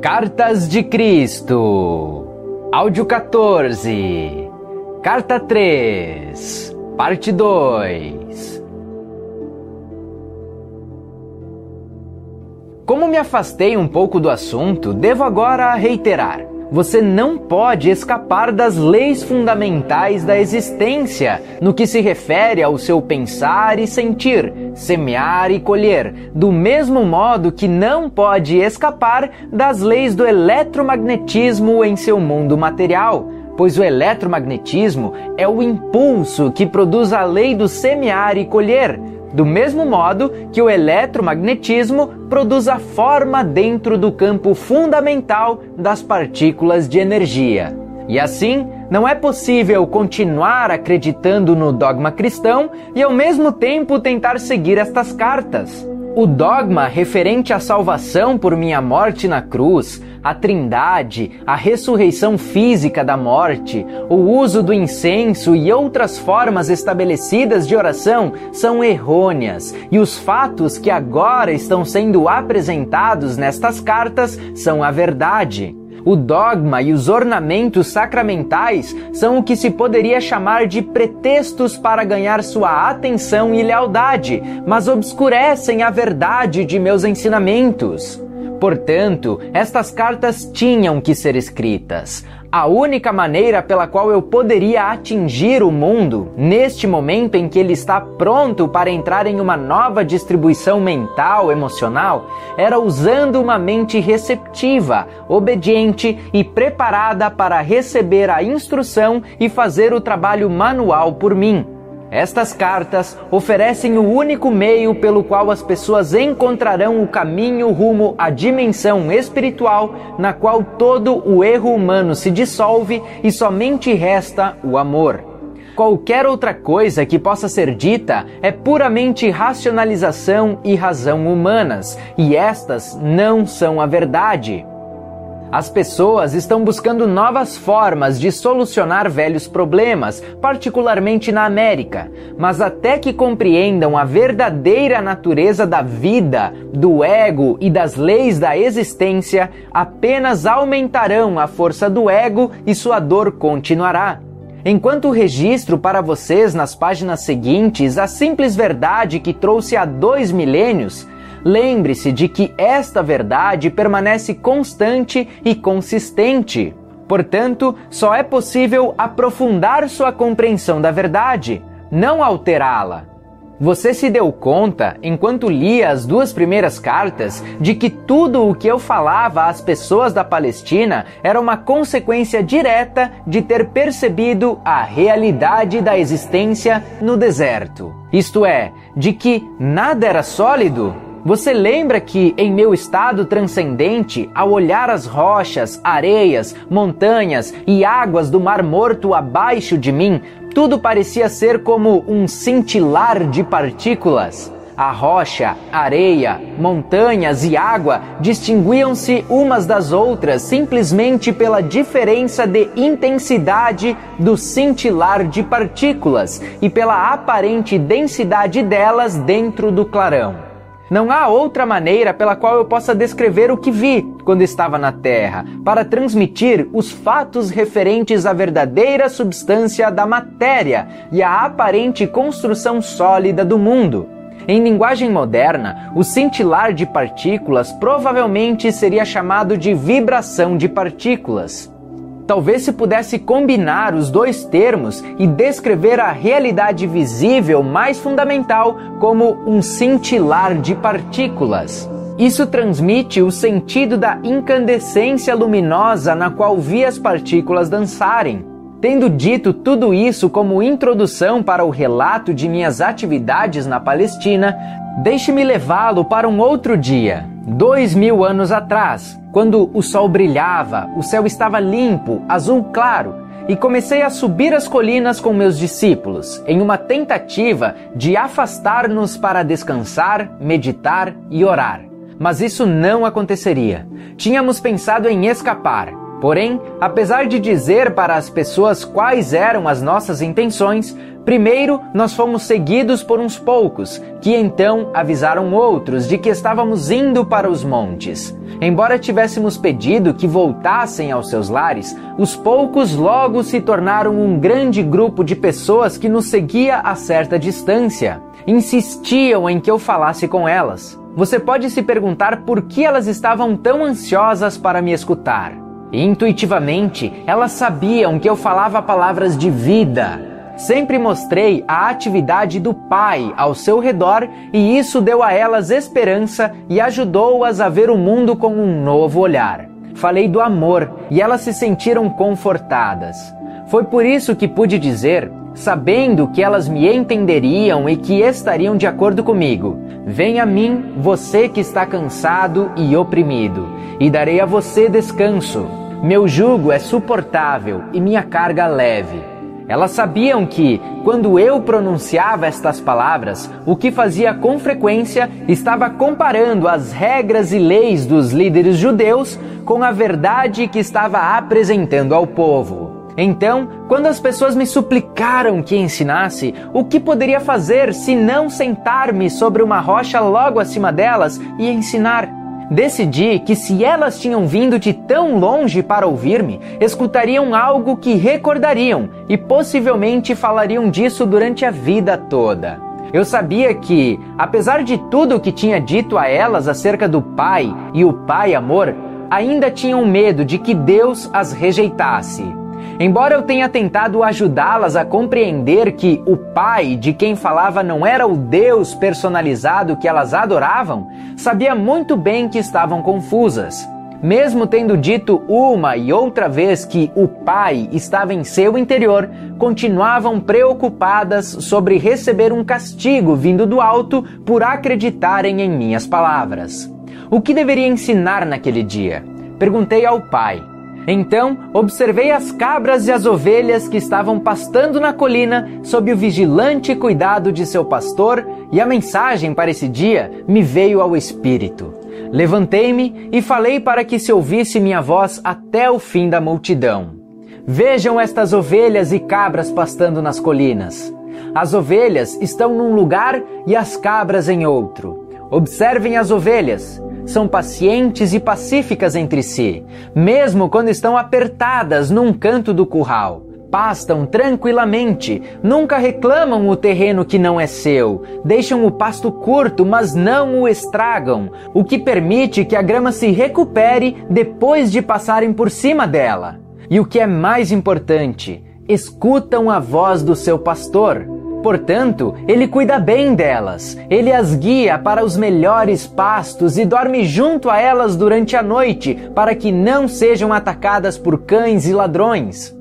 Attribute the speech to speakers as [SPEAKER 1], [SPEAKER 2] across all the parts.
[SPEAKER 1] Cartas de Cristo, áudio 14, carta 3, parte 2. Como me afastei um pouco do assunto, devo agora reiterar. Você não pode escapar das leis fundamentais da existência no que se refere ao seu pensar e sentir, semear e colher, do mesmo modo que não pode escapar das leis do eletromagnetismo em seu mundo material pois o eletromagnetismo é o impulso que produz a lei do semear e colher, do mesmo modo que o eletromagnetismo produz a forma dentro do campo fundamental das partículas de energia. E assim, não é possível continuar acreditando no dogma cristão e ao mesmo tempo tentar seguir estas cartas. O dogma referente à salvação por minha morte na cruz, a trindade, a ressurreição física da morte, o uso do incenso e outras formas estabelecidas de oração são errôneas, e os fatos que agora estão sendo apresentados nestas cartas são a verdade. O dogma e os ornamentos sacramentais são o que se poderia chamar de pretextos para ganhar sua atenção e lealdade, mas obscurecem a verdade de meus ensinamentos. Portanto, estas cartas tinham que ser escritas. A única maneira pela qual eu poderia atingir o mundo, neste momento em que ele está pronto para entrar em uma nova distribuição mental, emocional, era usando uma mente receptiva, obediente e preparada para receber a instrução e fazer o trabalho manual por mim. Estas cartas oferecem o único meio pelo qual as pessoas encontrarão o caminho rumo à dimensão espiritual na qual todo o erro humano se dissolve e somente resta o amor. Qualquer outra coisa que possa ser dita é puramente racionalização e razão humanas, e estas não são a verdade. As pessoas estão buscando novas formas de solucionar velhos problemas, particularmente na América, mas até que compreendam a verdadeira natureza da vida, do ego e das leis da existência, apenas aumentarão a força do ego e sua dor continuará. Enquanto registro para vocês nas páginas seguintes a simples verdade que trouxe há dois milênios, Lembre-se de que esta verdade permanece constante e consistente. Portanto, só é possível aprofundar sua compreensão da verdade, não alterá-la. Você se deu conta, enquanto lia as duas primeiras cartas, de que tudo o que eu falava às pessoas da Palestina era uma consequência direta de ter percebido a realidade da existência no deserto. Isto é, de que nada era sólido você lembra que, em meu estado transcendente, ao olhar as rochas, areias, montanhas e águas do Mar Morto abaixo de mim, tudo parecia ser como um cintilar de partículas? A rocha, areia, montanhas e água distinguiam-se umas das outras simplesmente pela diferença de intensidade do cintilar de partículas e pela aparente densidade delas dentro do clarão. Não há outra maneira pela qual eu possa descrever o que vi quando estava na Terra, para transmitir os fatos referentes à verdadeira substância da matéria e à aparente construção sólida do mundo. Em linguagem moderna, o cintilar de partículas provavelmente seria chamado de vibração de partículas talvez se pudesse combinar os dois termos e descrever a realidade visível mais fundamental como um cintilar de partículas. Isso transmite o sentido da incandescência luminosa na qual vi as partículas dançarem. Tendo dito tudo isso como introdução para o relato de minhas atividades na Palestina, deixe-me levá-lo para um outro dia, dois mil anos atrás, quando o sol brilhava, o céu estava limpo, azul claro, e comecei a subir as colinas com meus discípulos, em uma tentativa de afastar-nos para descansar, meditar e orar. Mas isso não aconteceria. Tínhamos pensado em escapar. Porém, apesar de dizer para as pessoas quais eram as nossas intenções, Primeiro, nós fomos seguidos por uns poucos, que então avisaram outros de que estávamos indo para os montes. Embora tivéssemos pedido que voltassem aos seus lares, os poucos logo se tornaram um grande grupo de pessoas que nos seguia a certa distância. Insistiam em que eu falasse com elas. Você pode se perguntar por que elas estavam tão ansiosas para me escutar. Intuitivamente, elas sabiam que eu falava palavras de vida, Sempre mostrei a atividade do Pai ao seu redor e isso deu a elas esperança e ajudou-as a ver o mundo com um novo olhar. Falei do amor e elas se sentiram confortadas. Foi por isso que pude dizer, sabendo que elas me entenderiam e que estariam de acordo comigo: Venha a mim, você que está cansado e oprimido, e darei a você descanso. Meu jugo é suportável e minha carga leve. Elas sabiam que, quando eu pronunciava estas palavras, o que fazia com frequência estava comparando as regras e leis dos líderes judeus com a verdade que estava apresentando ao povo. Então, quando as pessoas me suplicaram que ensinasse, o que poderia fazer se não sentar-me sobre uma rocha logo acima delas e ensinar? Decidi que se elas tinham vindo de tão longe para ouvir-me, escutariam algo que recordariam e possivelmente falariam disso durante a vida toda. Eu sabia que, apesar de tudo o que tinha dito a elas acerca do Pai e o Pai amor, ainda tinham medo de que Deus as rejeitasse. Embora eu tenha tentado ajudá-las a compreender que o Pai de quem falava não era o Deus personalizado que elas adoravam, sabia muito bem que estavam confusas. Mesmo tendo dito uma e outra vez que o Pai estava em seu interior, continuavam preocupadas sobre receber um castigo vindo do alto por acreditarem em minhas palavras. O que deveria ensinar naquele dia? Perguntei ao Pai. Então observei as cabras e as ovelhas que estavam pastando na colina sob o vigilante cuidado de seu pastor, e a mensagem para esse dia me veio ao espírito. Levantei-me e falei para que se ouvisse minha voz até o fim da multidão. Vejam estas ovelhas e cabras pastando nas colinas. As ovelhas estão num lugar e as cabras em outro. Observem as ovelhas são pacientes e pacíficas entre si, mesmo quando estão apertadas num canto do curral. Pastam tranquilamente, nunca reclamam o terreno que não é seu, deixam o pasto curto, mas não o estragam, o que permite que a grama se recupere depois de passarem por cima dela. E o que é mais importante, escutam a voz do seu pastor. Portanto, ele cuida bem delas, ele as guia para os melhores pastos e dorme junto a elas durante a noite, para que não sejam atacadas por cães e ladrões.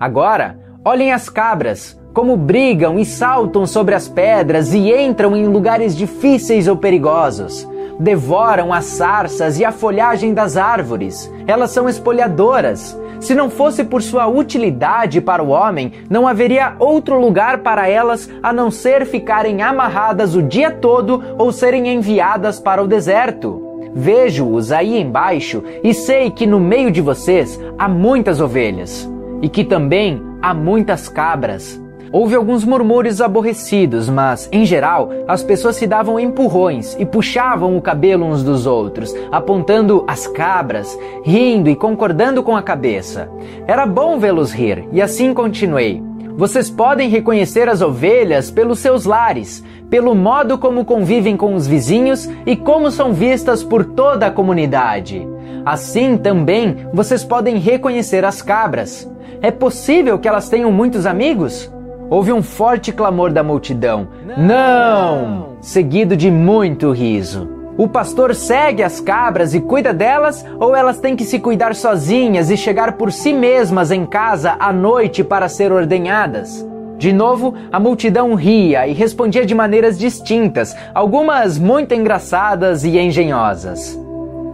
[SPEAKER 1] Agora, olhem as cabras, como brigam e saltam sobre as pedras e entram em lugares difíceis ou perigosos. Devoram as sarças e a folhagem das árvores. Elas são espolhadoras se não fosse por sua utilidade para o homem, não haveria outro lugar para elas a não ser ficarem amarradas o dia todo ou serem enviadas para o deserto. Vejo-os aí embaixo e sei que no meio de vocês há muitas ovelhas e que também há muitas cabras. Houve alguns murmúrios aborrecidos, mas, em geral, as pessoas se davam empurrões e puxavam o cabelo uns dos outros, apontando as cabras, rindo e concordando com a cabeça. Era bom vê-los rir, e assim continuei. Vocês podem reconhecer as ovelhas pelos seus lares, pelo modo como convivem com os vizinhos e como são vistas por toda a comunidade. Assim também vocês podem reconhecer as cabras. É possível que elas tenham muitos amigos? Houve um forte clamor da multidão: Não! Seguido de muito riso. O pastor segue as cabras e cuida delas, ou elas têm que se cuidar sozinhas e chegar por si mesmas em casa à noite para ser ordenhadas? De novo, a multidão ria e respondia de maneiras distintas, algumas muito engraçadas e engenhosas.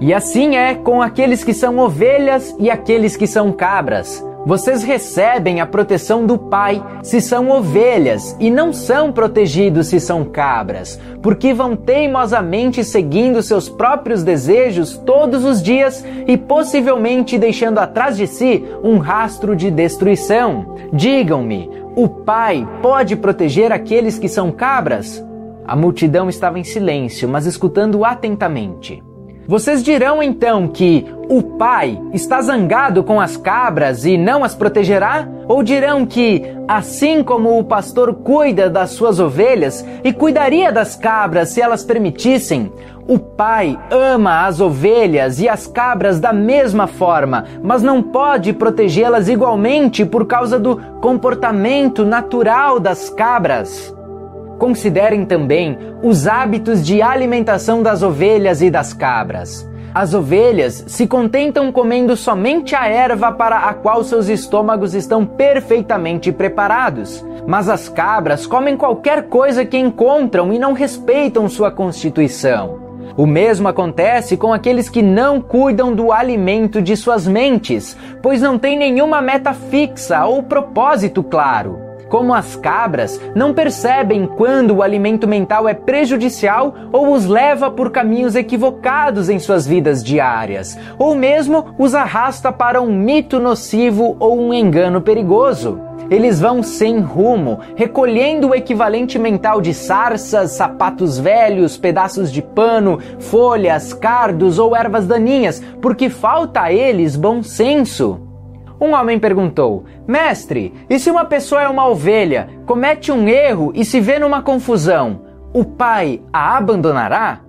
[SPEAKER 1] E assim é com aqueles que são ovelhas e aqueles que são cabras. Vocês recebem a proteção do Pai se são ovelhas e não são protegidos se são cabras, porque vão teimosamente seguindo seus próprios desejos todos os dias e possivelmente deixando atrás de si um rastro de destruição. Digam-me, o pai pode proteger aqueles que são cabras? A multidão estava em silêncio, mas escutando atentamente. Vocês dirão então que o pai está zangado com as cabras e não as protegerá? Ou dirão que, assim como o pastor cuida das suas ovelhas e cuidaria das cabras se elas permitissem, o pai ama as ovelhas e as cabras da mesma forma, mas não pode protegê-las igualmente por causa do comportamento natural das cabras? Considerem também os hábitos de alimentação das ovelhas e das cabras. As ovelhas se contentam comendo somente a erva para a qual seus estômagos estão perfeitamente preparados. Mas as cabras comem qualquer coisa que encontram e não respeitam sua constituição. O mesmo acontece com aqueles que não cuidam do alimento de suas mentes, pois não têm nenhuma meta fixa ou propósito claro. Como as cabras, não percebem quando o alimento mental é prejudicial ou os leva por caminhos equivocados em suas vidas diárias, ou mesmo os arrasta para um mito nocivo ou um engano perigoso. Eles vão sem rumo, recolhendo o equivalente mental de sarças, sapatos velhos, pedaços de pano, folhas, cardos ou ervas daninhas, porque falta a eles bom senso. Um homem perguntou: Mestre, e se uma pessoa é uma ovelha, comete um erro e se vê numa confusão, o pai a abandonará?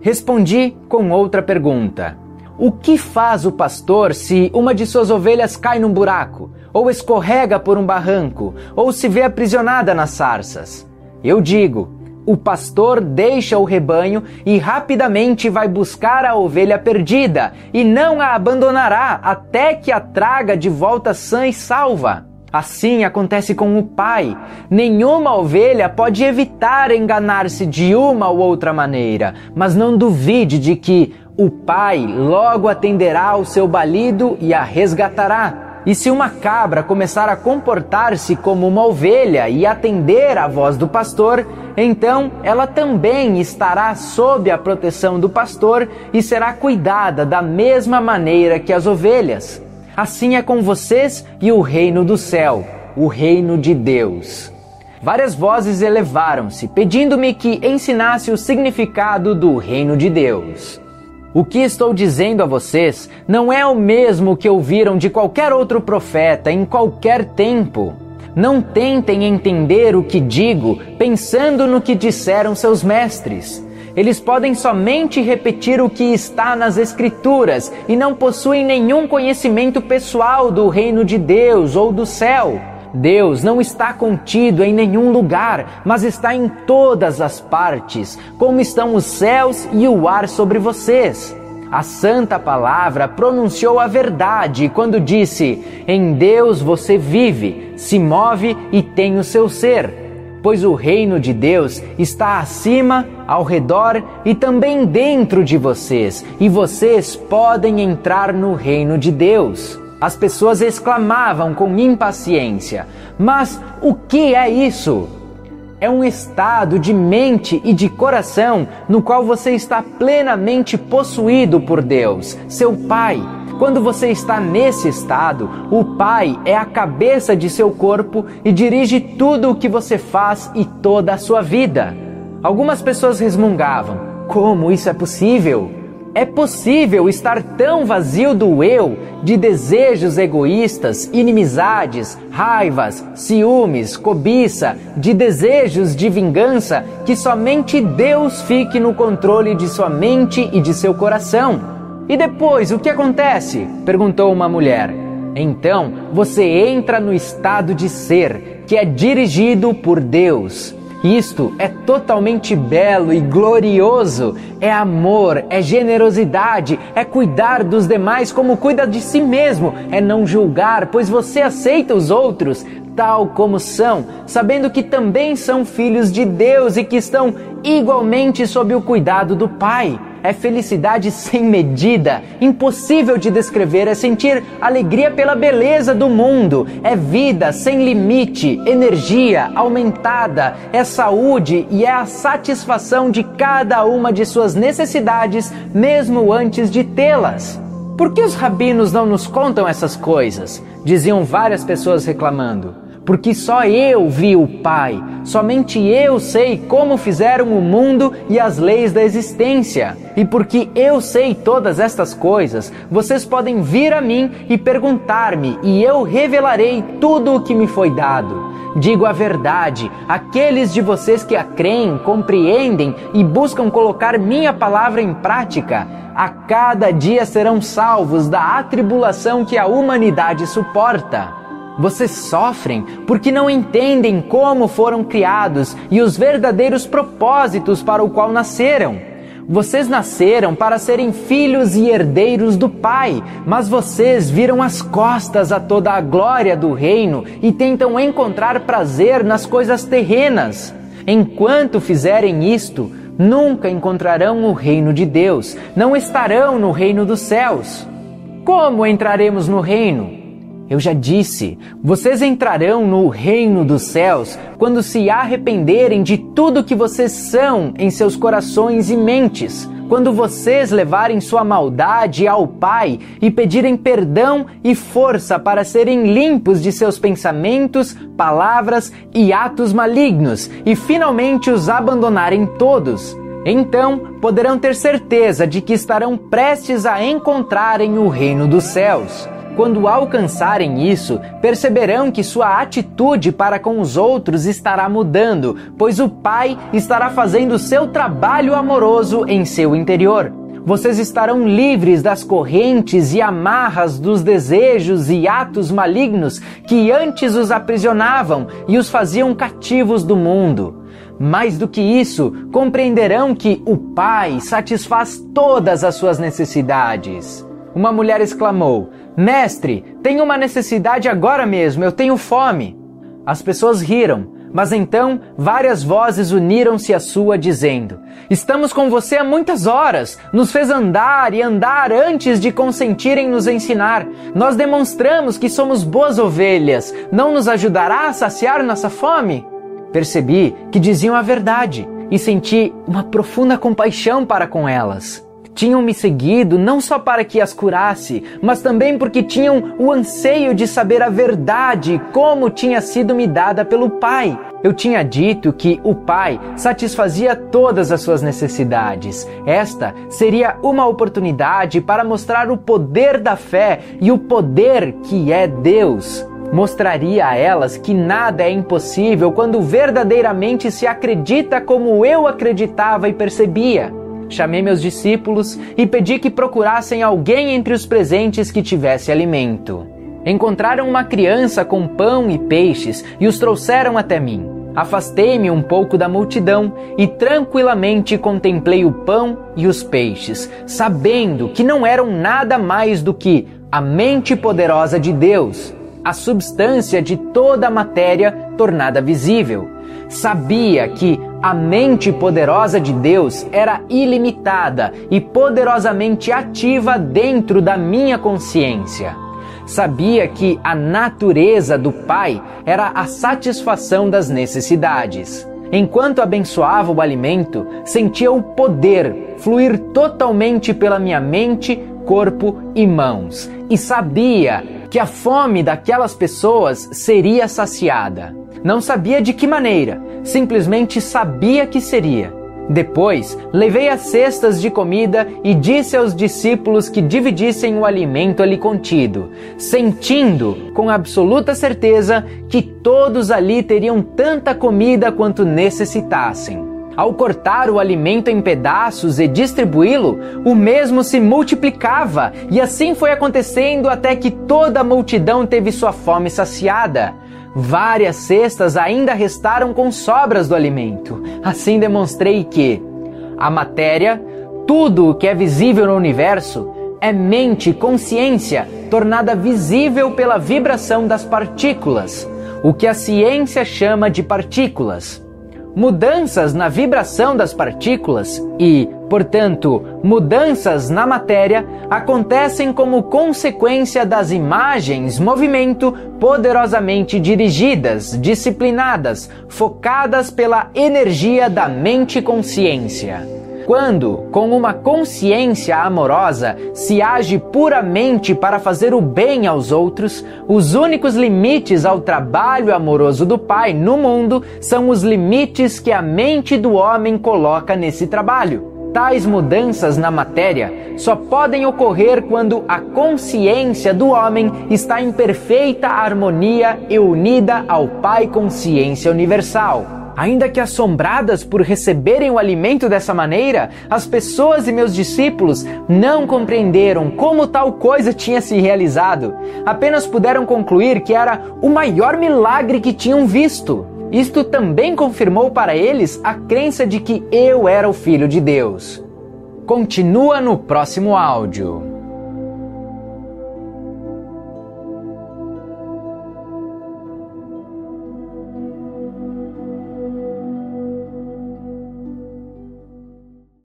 [SPEAKER 1] Respondi com outra pergunta: O que faz o pastor se uma de suas ovelhas cai num buraco, ou escorrega por um barranco, ou se vê aprisionada nas sarças? Eu digo: o pastor deixa o rebanho e rapidamente vai buscar a ovelha perdida e não a abandonará até que a traga de volta sã e salva. Assim acontece com o pai. Nenhuma ovelha pode evitar enganar-se de uma ou outra maneira, mas não duvide de que o pai logo atenderá ao seu balido e a resgatará. E se uma cabra começar a comportar-se como uma ovelha e atender à voz do pastor, então ela também estará sob a proteção do pastor e será cuidada da mesma maneira que as ovelhas. Assim é com vocês e o reino do céu, o reino de Deus. Várias vozes elevaram-se, pedindo-me que ensinasse o significado do reino de Deus. O que estou dizendo a vocês não é o mesmo que ouviram de qualquer outro profeta em qualquer tempo. Não tentem entender o que digo pensando no que disseram seus mestres. Eles podem somente repetir o que está nas Escrituras e não possuem nenhum conhecimento pessoal do reino de Deus ou do céu. Deus não está contido em nenhum lugar, mas está em todas as partes, como estão os céus e o ar sobre vocês. A Santa Palavra pronunciou a verdade quando disse: Em Deus você vive, se move e tem o seu ser. Pois o reino de Deus está acima, ao redor e também dentro de vocês, e vocês podem entrar no reino de Deus. As pessoas exclamavam com impaciência: Mas o que é isso? É um estado de mente e de coração no qual você está plenamente possuído por Deus, seu Pai. Quando você está nesse estado, o Pai é a cabeça de seu corpo e dirige tudo o que você faz e toda a sua vida. Algumas pessoas resmungavam: Como isso é possível? É possível estar tão vazio do eu, de desejos egoístas, inimizades, raivas, ciúmes, cobiça, de desejos de vingança, que somente Deus fique no controle de sua mente e de seu coração. E depois, o que acontece? perguntou uma mulher. Então você entra no estado de ser, que é dirigido por Deus. Isto é totalmente belo e glorioso. É amor, é generosidade, é cuidar dos demais como cuida de si mesmo, é não julgar, pois você aceita os outros tal como são, sabendo que também são filhos de Deus e que estão igualmente sob o cuidado do Pai é felicidade sem medida, impossível de descrever, é sentir alegria pela beleza do mundo, é vida sem limite, energia aumentada, é saúde e é a satisfação de cada uma de suas necessidades, mesmo antes de tê-las. Por que os rabinos não nos contam essas coisas? Diziam várias pessoas reclamando. Porque só eu vi o Pai, somente eu sei como fizeram o mundo e as leis da existência. E porque eu sei todas estas coisas, vocês podem vir a mim e perguntar-me, e eu revelarei tudo o que me foi dado. Digo a verdade, aqueles de vocês que a creem, compreendem e buscam colocar minha palavra em prática, a cada dia serão salvos da atribulação que a humanidade suporta. Vocês sofrem porque não entendem como foram criados e os verdadeiros propósitos para o qual nasceram. Vocês nasceram para serem filhos e herdeiros do Pai, mas vocês viram as costas a toda a glória do reino e tentam encontrar prazer nas coisas terrenas. Enquanto fizerem isto, nunca encontrarão o reino de Deus, não estarão no reino dos céus. Como entraremos no reino? Eu já disse, vocês entrarão no reino dos céus quando se arrependerem de tudo que vocês são em seus corações e mentes, quando vocês levarem sua maldade ao Pai e pedirem perdão e força para serem limpos de seus pensamentos, palavras e atos malignos e finalmente os abandonarem todos. Então poderão ter certeza de que estarão prestes a encontrarem o reino dos céus. Quando alcançarem isso, perceberão que sua atitude para com os outros estará mudando, pois o Pai estará fazendo seu trabalho amoroso em seu interior. Vocês estarão livres das correntes e amarras dos desejos e atos malignos que antes os aprisionavam e os faziam cativos do mundo. Mais do que isso, compreenderão que o Pai satisfaz todas as suas necessidades. Uma mulher exclamou: Mestre, tenho uma necessidade agora mesmo, eu tenho fome. As pessoas riram, mas então várias vozes uniram-se à sua, dizendo: Estamos com você há muitas horas, nos fez andar e andar antes de consentir em nos ensinar. Nós demonstramos que somos boas ovelhas, não nos ajudará a saciar nossa fome? Percebi que diziam a verdade e senti uma profunda compaixão para com elas tinham me seguido não só para que as curasse, mas também porque tinham o anseio de saber a verdade como tinha sido me dada pelo Pai. Eu tinha dito que o Pai satisfazia todas as suas necessidades. Esta seria uma oportunidade para mostrar o poder da fé e o poder que é Deus. Mostraria a elas que nada é impossível quando verdadeiramente se acredita como eu acreditava e percebia. Chamei meus discípulos e pedi que procurassem alguém entre os presentes que tivesse alimento. Encontraram uma criança com pão e peixes e os trouxeram até mim. Afastei-me um pouco da multidão e tranquilamente contemplei o pão e os peixes, sabendo que não eram nada mais do que a mente poderosa de Deus, a substância de toda a matéria tornada visível. Sabia que a mente poderosa de Deus era ilimitada e poderosamente ativa dentro da minha consciência. Sabia que a natureza do Pai era a satisfação das necessidades. Enquanto abençoava o alimento, sentia o poder fluir totalmente pela minha mente, corpo e mãos, e sabia que a fome daquelas pessoas seria saciada. Não sabia de que maneira, simplesmente sabia que seria. Depois, levei as cestas de comida e disse aos discípulos que dividissem o alimento ali contido, sentindo com absoluta certeza que todos ali teriam tanta comida quanto necessitassem. Ao cortar o alimento em pedaços e distribuí-lo, o mesmo se multiplicava, e assim foi acontecendo até que toda a multidão teve sua fome saciada. Várias cestas ainda restaram com sobras do alimento. Assim demonstrei que a matéria, tudo o que é visível no universo, é mente, consciência, tornada visível pela vibração das partículas, o que a ciência chama de partículas. Mudanças na vibração das partículas e, portanto, mudanças na matéria acontecem como consequência das imagens movimento poderosamente dirigidas, disciplinadas, focadas pela energia da mente consciência. Quando, com uma consciência amorosa, se age puramente para fazer o bem aos outros, os únicos limites ao trabalho amoroso do Pai no mundo são os limites que a mente do homem coloca nesse trabalho. Tais mudanças na matéria só podem ocorrer quando a consciência do homem está em perfeita harmonia e unida ao Pai Consciência Universal. Ainda que assombradas por receberem o alimento dessa maneira, as pessoas e meus discípulos não compreenderam como tal coisa tinha se realizado. Apenas puderam concluir que era o maior milagre que tinham visto. Isto também confirmou para eles a crença de que eu era o Filho de Deus. Continua no próximo áudio.